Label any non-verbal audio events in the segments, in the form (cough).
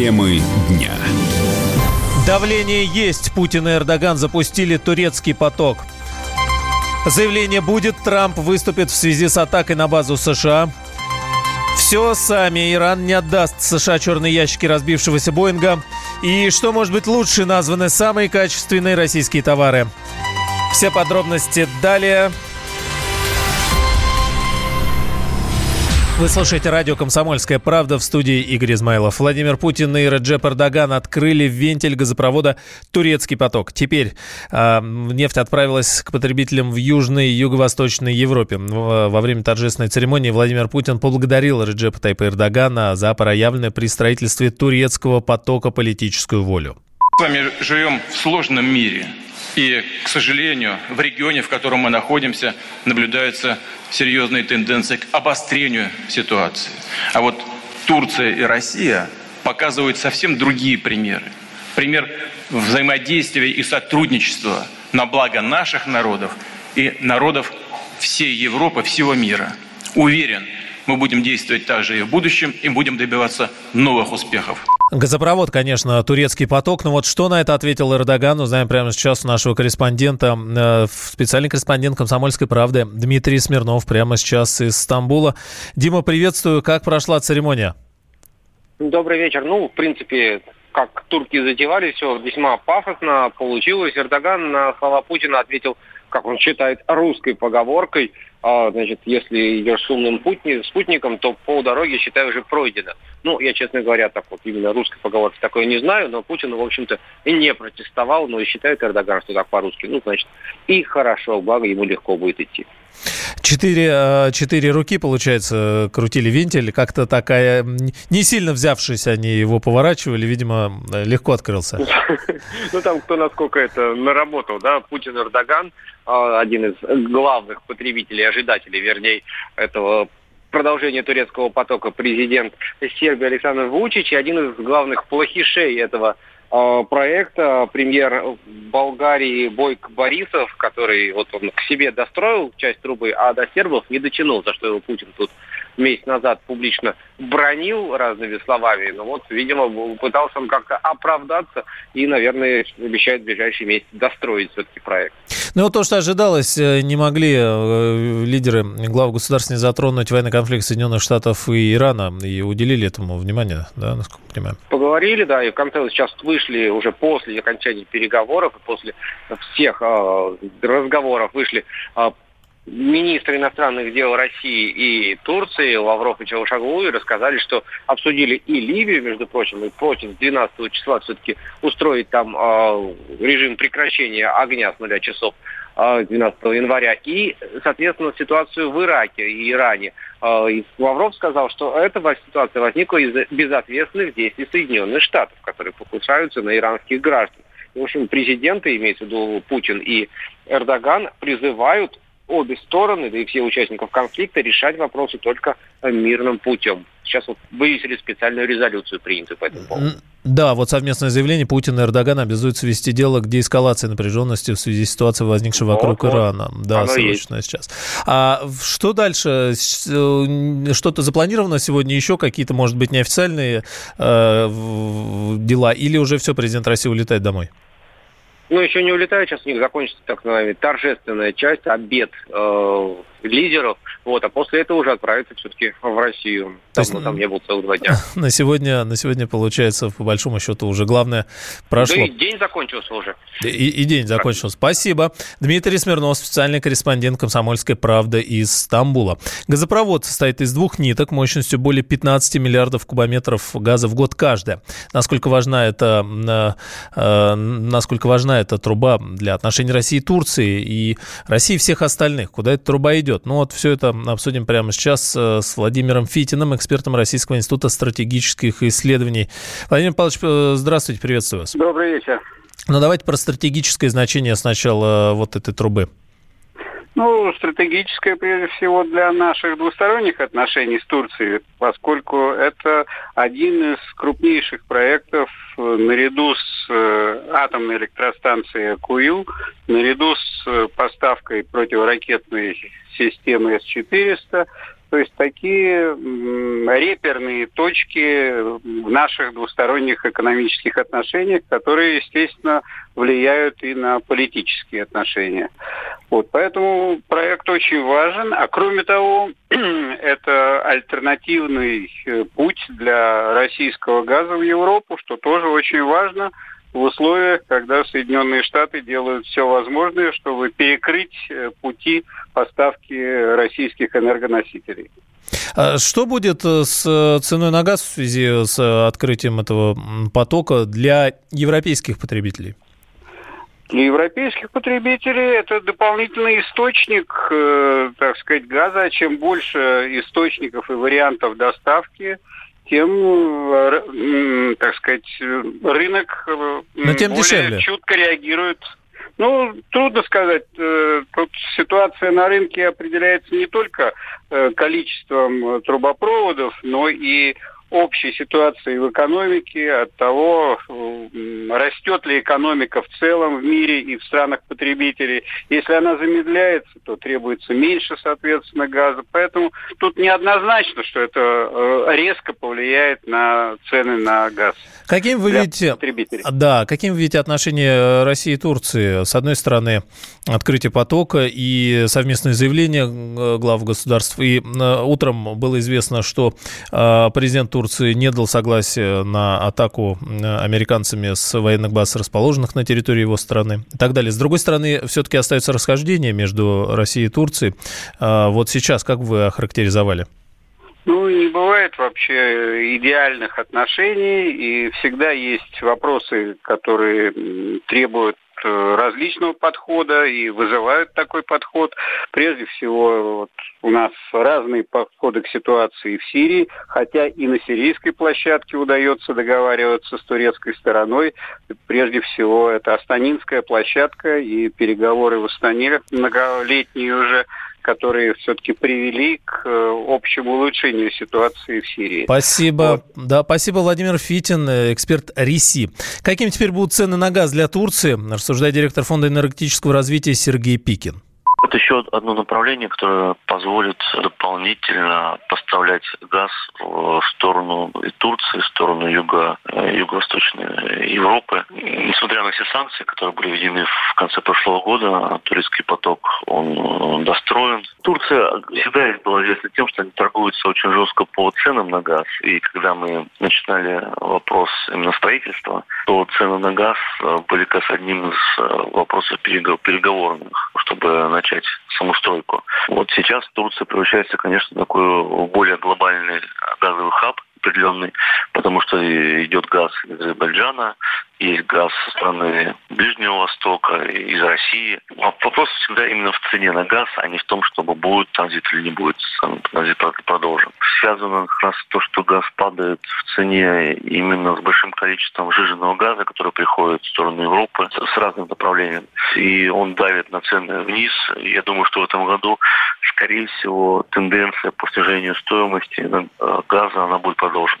Темы дня. Давление есть. Путин и Эрдоган запустили турецкий поток. Заявление будет. Трамп выступит в связи с атакой на базу США. Все сами. Иран не отдаст США черные ящики разбившегося Боинга. И что может быть лучше, названы самые качественные российские товары. Все подробности далее. Вы слушаете радио «Комсомольская правда» в студии Игорь Измайлов. Владимир Путин и Реджеп Эрдоган открыли вентиль газопровода «Турецкий поток». Теперь э, нефть отправилась к потребителям в Южной и Юго-Восточной Европе. Во время торжественной церемонии Владимир Путин поблагодарил Реджепа Тайпа Эрдогана за проявленное при строительстве турецкого потока политическую волю. С вами живем в сложном мире. И, к сожалению, в регионе, в котором мы находимся, наблюдаются серьезные тенденции к обострению ситуации. А вот Турция и Россия показывают совсем другие примеры. Пример взаимодействия и сотрудничества на благо наших народов и народов всей Европы, всего мира. Уверен, мы будем действовать также и в будущем и будем добиваться новых успехов. Газопровод, конечно, турецкий поток. Но вот что на это ответил Эрдоган, узнаем прямо сейчас у нашего корреспондента, э, специальный корреспондент «Комсомольской правды» Дмитрий Смирнов прямо сейчас из Стамбула. Дима, приветствую. Как прошла церемония? Добрый вечер. Ну, в принципе, как турки затевали, все весьма пафосно получилось. Эрдоган на слова Путина ответил, как он считает, русской поговоркой – а, значит, если идешь с умным путни, спутником, то полдороги, считай, уже пройдено. Ну, я, честно говоря, так вот именно русской поговорки такое не знаю, но Путин, в общем-то, и не протестовал, но и считает Эрдоган, что так по-русски. Ну, значит, и хорошо, благо ему легко будет идти. Четыре, э, четыре руки, получается, крутили вентиль. Как-то такая, не сильно взявшись, они его поворачивали, видимо, легко открылся. (laughs) Ну, там кто насколько это наработал, да, Путин, Эрдоган, а, один из главных потребителей, ожидателей, вернее, этого продолжения турецкого потока президент Сербии Александр Вучич и один из главных плохишей этого Э, проекта. Премьер Болгарии Бойк Борисов, который вот он к себе достроил часть трубы, а до сербов не дотянул, за что его Путин тут месяц назад публично бронил разными словами. Но вот, видимо, пытался он как-то оправдаться и, наверное, обещает в ближайший месяц достроить все-таки проект. Ну вот то, что ожидалось, э, не могли э, лидеры глав государств не затронуть военный конфликт Соединенных Штатов и Ирана и уделили этому внимание, да, насколько понимаю? Поговорили, да, и в конце сейчас вышли уже после окончания переговоров и после всех э, разговоров вышли э, министры иностранных дел России и Турции Лавров и Чавушаглу рассказали, что обсудили и Ливию, между прочим, и против 12 числа все-таки устроить там э, режим прекращения огня с нуля часов э, 12 января, и, соответственно, ситуацию в Ираке и Иране. Э, и Лавров сказал, что эта ситуация возникла из-за безответственных действий Соединенных Штатов, которые покушаются на иранских граждан. В общем, президенты, имеется в виду Путин и Эрдоган, призывают обе стороны, да и все участников конфликта решать вопросы только мирным путем. Сейчас вот вывесили специальную резолюцию принятую по этому поводу. Да, вот совместное заявление Путина и Эрдогана обязуются вести дело к деэскалации напряженности в связи с ситуацией, возникшей вокруг вот, Ирана. Да, срочно есть. сейчас. А что дальше? Э, что-то запланировано сегодня еще? Какие-то, может быть, неофициальные э, дела? Или уже все, президент России улетает домой? Ну, еще не улетает, сейчас у них закончится так называемая торжественная часть, обед э, лидеров, вот, а после этого уже отправиться все-таки в Россию. То есть, там не был целых два дня. (laughs) На сегодня, на сегодня, получается, по большому счету, уже главное прошло. Да и день закончился уже. И, и день закончился. Спасибо. Дмитрий Смирнов, специальный корреспондент «Комсомольской правды» из Стамбула. Газопровод состоит из двух ниток мощностью более 15 миллиардов кубометров газа в год каждая. Насколько важна эта, э, насколько важна эта труба для отношений России и Турции и России и всех остальных? Куда эта труба идет? Идет. Ну вот все это обсудим прямо сейчас э, с Владимиром Фитиным, экспертом Российского института стратегических исследований. Владимир Павлович, э, здравствуйте, приветствую вас. Добрый вечер. Ну давайте про стратегическое значение сначала э, вот этой трубы. Ну, стратегическое прежде всего для наших двусторонних отношений с Турцией, поскольку это один из крупнейших проектов наряду с атомной электростанцией Кую, наряду с поставкой противоракетной системы С-400, То есть такие реперные точки в наших двусторонних экономических отношениях, которые, естественно, влияют и на политические отношения. Вот, поэтому проект очень важен. А кроме того, (clears throat) это альтернативный э, путь для российского газа в Европу, что тоже очень важно в условиях, когда Соединенные Штаты делают все возможное, чтобы перекрыть э, пути поставки российских энергоносителей. А что будет э, с ценой на газ в связи с открытием этого потока для европейских потребителей? Для европейских потребителей это дополнительный источник, э, так сказать, газа. Чем больше источников и вариантов доставки, тем, э, так сказать, рынок э, Но тем более дешевле. чутко реагирует. Ну, трудно сказать. Э, тут ситуация на рынке определяется не только количеством трубопроводов, но и общей ситуации в экономике, от того, растет ли экономика в целом в мире и в странах потребителей. Если она замедляется, то требуется меньше, соответственно, газа. Поэтому тут неоднозначно, что это э, резко повлияет на цены на газ. Каким вы видите, да, каким вы видите отношения России и Турции? С одной стороны, открытие потока и совместное заявление э, глав государств. И э, утром было известно, что президент Турции не дал согласия на атаку американцами с военных баз, расположенных на территории его страны и так далее. С другой стороны, все-таки остается расхождение между Россией и Турцией. Вот сейчас как вы охарактеризовали? Ну, не бывает вообще идеальных отношений, и всегда есть вопросы, которые требуют различного подхода и вызывают такой подход. Прежде всего, вот у нас разные подходы к ситуации в Сирии, хотя и на сирийской площадке удается договариваться с турецкой стороной. Прежде всего, это Астанинская площадка и переговоры в Астане многолетние уже которые все-таки привели к э, общему улучшению ситуации в Сирии. Спасибо. Вот. Да, спасибо, Владимир Фитин, э, эксперт РИСИ. Какими теперь будут цены на газ для Турции, рассуждает директор Фонда энергетического развития Сергей Пикин. Это еще одно направление, которое позволит дополнительно поставлять газ в сторону и Турции, в сторону юга, э, юго-восточной Европы. Несмотря на все санкции, которые были введены в конце прошлого года, турецкий поток, он достроен. Турция всегда была известна тем, что они торгуются очень жестко по ценам на газ. И когда мы начинали вопрос именно строительства, то цены на газ э, были как раз одним из э, вопросов переговорных, чтобы начать начать саму стройку. Вот сейчас Турция превращается, конечно, в такой более глобальный газовый хаб, определенный, потому что идет газ из Азербайджана, есть газ со стороны Ближнего Востока, из России. А вопрос всегда именно в цене на газ, а не в том, чтобы будет транзит или не будет транзит продолжен. Связано как раз то, что газ падает в цене именно с большим количеством жиженного газа, который приходит в сторону Европы с разным направлением. И он давит на цены вниз. Я думаю, что в этом году, скорее всего, тенденция по снижению стоимости э, газа, она будет продолжена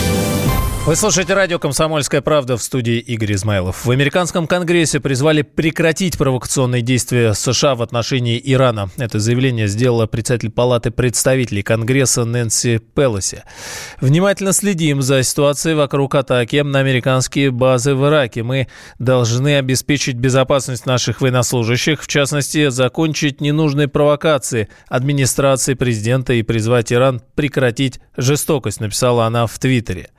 Вы слушаете радио «Комсомольская правда» в студии Игорь Измайлов. В американском конгрессе призвали прекратить провокационные действия США в отношении Ирана. Это заявление сделала председатель Палаты представителей Конгресса Нэнси Пелоси. Внимательно следим за ситуацией вокруг атаки на американские базы в Ираке. Мы должны обеспечить безопасность наших военнослужащих, в частности, закончить ненужные провокации администрации президента и призвать Иран прекратить жестокость, написала она в Твиттере.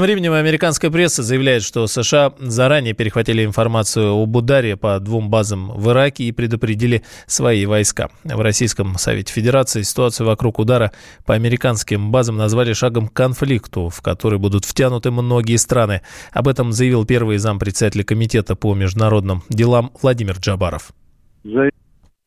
Тем временем американская пресса заявляет, что США заранее перехватили информацию об ударе по двум базам в Ираке и предупредили свои войска. В Российском Совете Федерации ситуацию вокруг удара по американским базам назвали шагом к конфликту, в который будут втянуты многие страны. Об этом заявил первый зампредседателя Комитета по международным делам Владимир Джабаров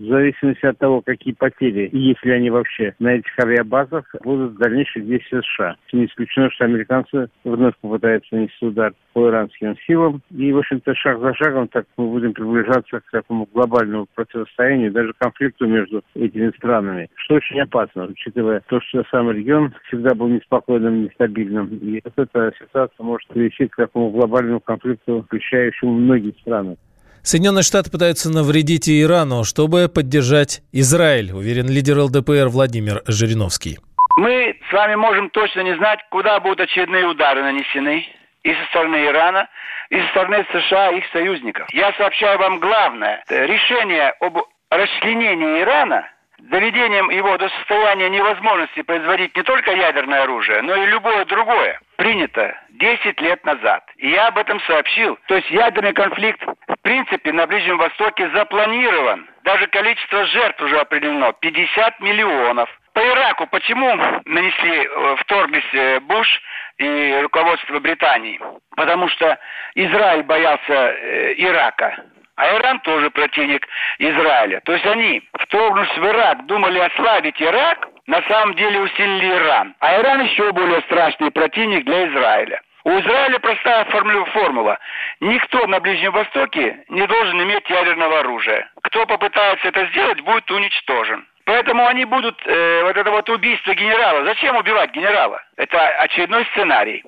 в зависимости от того, какие потери, и если они вообще на этих авиабазах, будут дальнейшие действия США. Не исключено, что американцы вновь попытаются нанести удар по иранским силам. И, в общем-то, шаг за шагом так мы будем приближаться к такому глобальному противостоянию, даже конфликту между этими странами, что очень опасно, учитывая то, что сам регион всегда был неспокойным, нестабильным. И вот эта ситуация может привести к такому глобальному конфликту, включающему многие страны. Соединенные Штаты пытаются навредить Ирану, чтобы поддержать Израиль, уверен лидер ЛДПР Владимир Жириновский. Мы с вами можем точно не знать, куда будут очередные удары нанесены и со стороны Ирана, и со стороны США и их союзников. Я сообщаю вам главное. Решение об расчленении Ирана доведением его до состояния невозможности производить не только ядерное оружие, но и любое другое, принято 10 лет назад. И я об этом сообщил. То есть ядерный конфликт принципе на Ближнем Востоке запланирован. Даже количество жертв уже определено. 50 миллионов. По Ираку почему нанесли, э, вторглись э, Буш и руководство Британии? Потому что Израиль боялся э, Ирака. А Иран тоже противник Израиля. То есть они, вторгнувшись в Ирак, думали ослабить Ирак, на самом деле усилили Иран. А Иран еще более страшный противник для Израиля. У Израиля простая формула. Никто на Ближнем Востоке не должен иметь ядерного оружия. Кто попытается это сделать, будет уничтожен. Поэтому они будут, э, вот это вот убийство генерала. Зачем убивать генерала? Это очередной сценарий.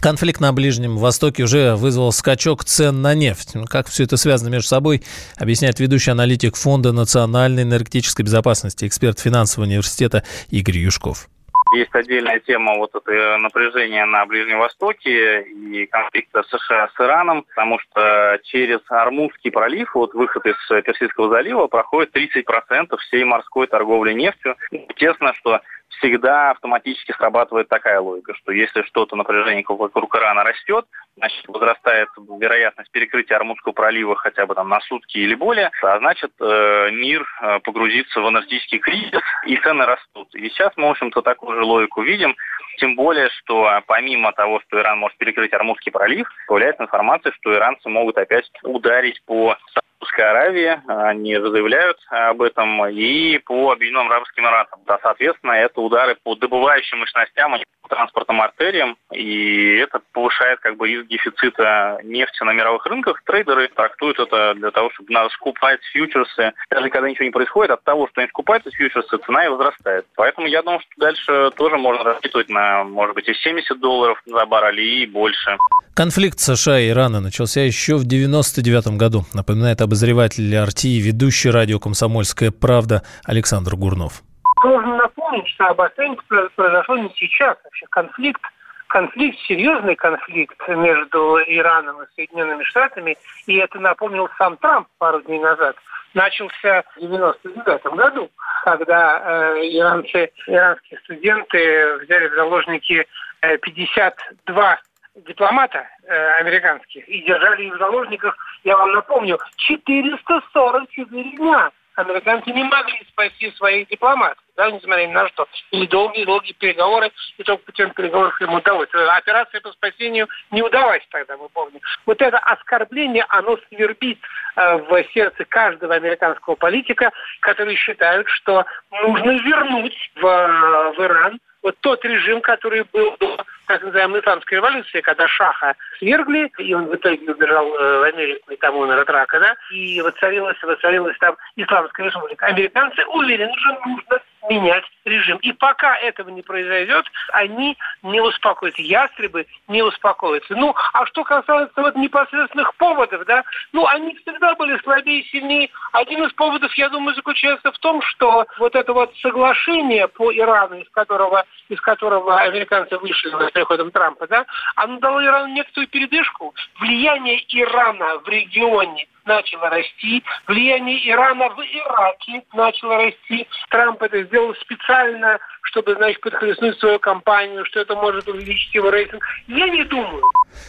Конфликт на Ближнем Востоке уже вызвал скачок цен на нефть. Как все это связано между собой, объясняет ведущий аналитик Фонда национальной энергетической безопасности, эксперт финансового университета Игорь Юшков. Есть отдельная тема вот это напряжения на Ближнем Востоке и конфликта США с Ираном, потому что через Армузский пролив, вот выход из Персидского залива, проходит 30% всей морской торговли нефтью. Естественно, что всегда автоматически срабатывает такая логика, что если что-то напряжение вокруг Ирана растет, значит, возрастает вероятность перекрытия Армудского пролива хотя бы там на сутки или более, а значит, э, мир э, погрузится в энергетический кризис, и цены растут. И сейчас мы, в общем-то, такую же логику видим, тем более, что помимо того, что Иран может перекрыть Армудский пролив, появляется информация, что иранцы могут опять ударить по Саудовской Аравии, они заявляют об этом, и по Объединенным Арабским Эмиратам. Да, соответственно, это удары по добывающим мощностям, транспортным артериям, и это повышает как бы риск дефицита нефти на мировых рынках. Трейдеры трактуют это для того, чтобы надо скупать фьючерсы. Даже когда ничего не происходит, от того, что они скупают фьючерсы, цена и возрастает. Поэтому я думаю, что дальше тоже можно рассчитывать на, может быть, и 70 долларов за баррель, и больше. Конфликт США и Ирана начался еще в 99 году, напоминает обозреватель RT и ведущий радио «Комсомольская правда» Александр Гурнов. Должен напомнить, что обострение произошло не сейчас. Вообще конфликт, конфликт, серьезный конфликт между Ираном и Соединенными Штатами, и это напомнил сам Трамп пару дней назад, начался в 99 году, когда э, иранцы, иранские студенты взяли в заложники э, 52 дипломата э, американских и держали их в заложниках, я вам напомню, 444 дня американцы не могли спасти своих дипломатов, да, несмотря ни на что. Или долгие-долгие переговоры, и только путем переговоров им удалось. Операция по спасению не удалась тогда, мы помним. Вот это оскорбление, оно свербит э, в сердце каждого американского политика, которые считают, что нужно вернуть в, в Иран вот тот режим, который был до так называемой исламской революции, когда Шаха свергли, и он в итоге убежал э, в Америку, и умер от рака, да, и воцарилась, воцарилась там исламская республика. Американцы уверены, что нужно менять режим. И пока этого не произойдет, они не успокоятся. Ястребы не успокоятся. Ну, а что касается вот непосредственных поводов, да, ну, они всегда были слабее и сильнее. Один из поводов, я думаю, заключается в том, что вот это вот соглашение по Ирану, из которого, из которого американцы вышли с приходом Трампа, да, оно дало Ирану некоторую передышку. Влияние Ирана в регионе начало расти, влияние Ирана в Ираке начало расти. Трамп это сделал специально, чтобы, значит, подхлестнуть свою компанию, что это может увеличить его рейтинг. Я не думаю.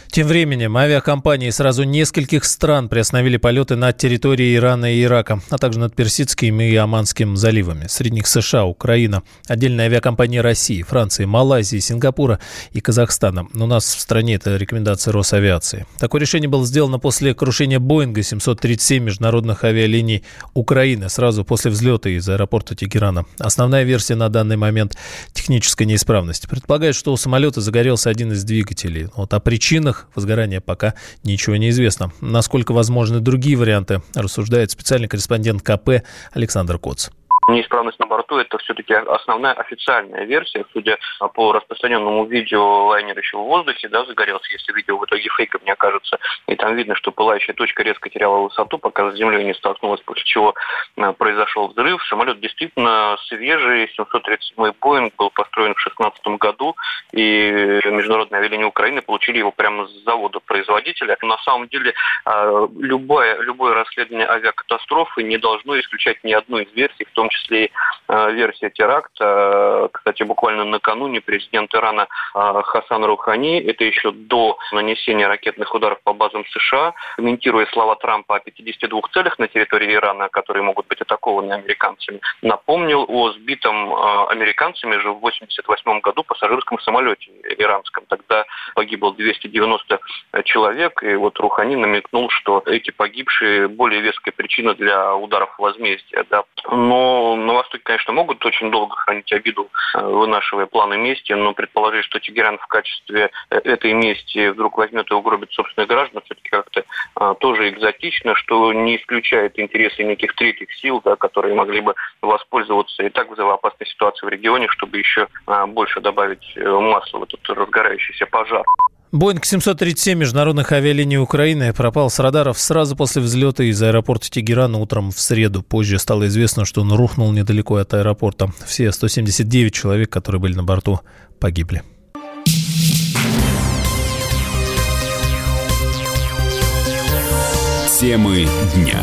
Тем временем авиакомпании сразу нескольких стран приостановили полеты над территорией Ирана и Ирака, а также над Персидским и Оманским заливами. Среди них США, Украина, отдельные авиакомпании России, Франции, Малайзии, Сингапура и Казахстана. Но у нас в стране это рекомендация Росавиации. Такое решение было сделано после крушения Боинга 737 международных авиалиний Украины сразу после взлета из аэропорта Тегерана. Основная версия на данный момент – техническая неисправность. Предполагает, что у самолета загорелся один из двигателей. Вот о причинах возгорания пока ничего не известно. Насколько возможны другие варианты, рассуждает специальный корреспондент КП Александр Коц неисправность на борту – это все-таки основная официальная версия. Судя по распространенному видео, лайнер еще в воздухе да, загорелся, если видео в итоге фейком не окажется. И там видно, что пылающая точка резко теряла высоту, пока с землей не столкнулась, после чего э, произошел взрыв. Самолет действительно свежий. 737 Боинг был построен в 2016 году, и Международное авиалинии Украины получили его прямо с завода производителя. На самом деле э, любое, любое расследование авиакатастрофы не должно исключать ни одну из версий, в том числе э, версия теракта. Кстати, буквально накануне президент Ирана э, Хасан Рухани, это еще до нанесения ракетных ударов по базам США, комментируя слова Трампа о 52 целях на территории Ирана, которые могут быть атакованы американцами, напомнил о сбитом э, американцами же в 1988 году пассажирском самолете иранском. Тогда погибло 290 человек, и вот Рухани намекнул, что эти погибшие более веская причина для ударов возмездия. Да. Но на Востоке, конечно, могут очень долго хранить обиду, э, вынашивая планы мести, но предположить, что Тегеран в качестве э, этой мести вдруг возьмет и угробит собственных граждан, все-таки как-то а, тоже экзотично, что не исключает интересы неких третьих сил, да, которые могли бы воспользоваться и так взрывоопасной ситуации в регионе, чтобы еще а, больше добавить э, масла в этот разгорающийся пожар. Боинг 737 международных авиалиний Украины пропал с радаров сразу после взлета из аэропорта Тегерана утром в среду. Позже стало известно, что он рухнул недалеко от аэропорта. Все 179 человек, которые были на борту, погибли. Темы дня.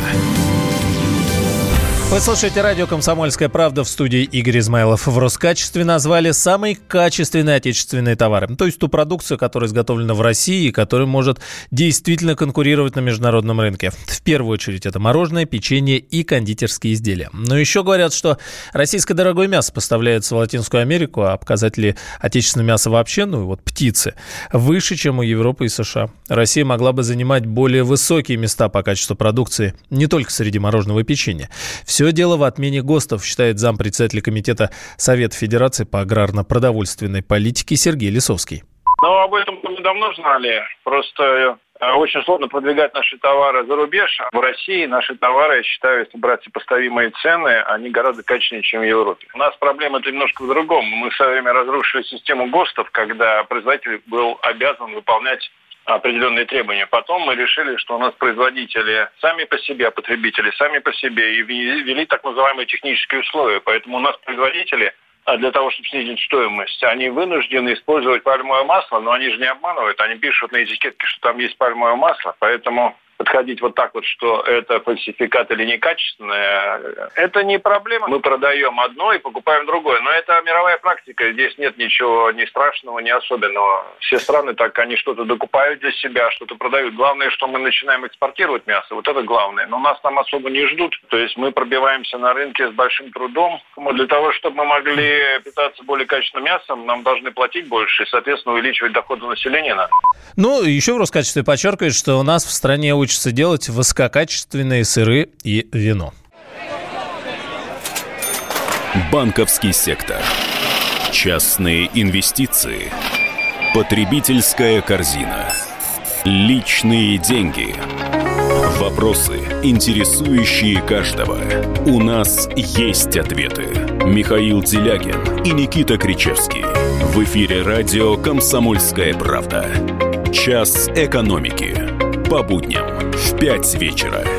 Вы слушаете радио «Комсомольская правда» в студии Игорь Измайлов. В Роскачестве назвали самые качественные отечественные товары. То есть ту продукцию, которая изготовлена в России и которая может действительно конкурировать на международном рынке. В первую очередь это мороженое, печенье и кондитерские изделия. Но еще говорят, что российское дорогое мясо поставляется в Латинскую Америку, а показатели отечественного мяса вообще, ну вот птицы, выше, чем у Европы и США. Россия могла бы занимать более высокие места по качеству продукции не только среди мороженого и печенья. Все дело в отмене ГОСТов, считает зампредседателя комитета Совета Федерации по аграрно-продовольственной политике Сергей Лисовский. Ну, об этом мы давно знали. Просто э, очень сложно продвигать наши товары за рубеж. В России наши товары, я считаю, если брать сопоставимые цены, они гораздо качественнее, чем в Европе. У нас проблема это немножко в другом. Мы в свое время разрушили систему ГОСТов, когда производитель был обязан выполнять определенные требования. Потом мы решили, что у нас производители сами по себе, а потребители сами по себе и ввели так называемые технические условия. Поэтому у нас производители а для того, чтобы снизить стоимость, они вынуждены использовать пальмовое масло, но они же не обманывают, они пишут на этикетке, что там есть пальмовое масло, поэтому подходить вот так вот, что это фальсификат или некачественное, это не проблема. Мы продаем одно и покупаем другое. Но это мировая практика. Здесь нет ничего ни страшного, ни особенного. Все страны так, они что-то докупают для себя, что-то продают. Главное, что мы начинаем экспортировать мясо. Вот это главное. Но нас там особо не ждут. То есть мы пробиваемся на рынке с большим трудом. Для того, чтобы мы могли питаться более качественным мясом, нам должны платить больше и, соответственно, увеличивать доходы населения. Ну, еще в Роскачестве подчеркивает, что у нас в стране очень учатся делать высококачественные сыры и вино. Банковский сектор. Частные инвестиции. Потребительская корзина. Личные деньги. Вопросы, интересующие каждого. У нас есть ответы. Михаил Делягин и Никита Кричевский. В эфире радио «Комсомольская правда». Час экономики. По будням в 5 вечера.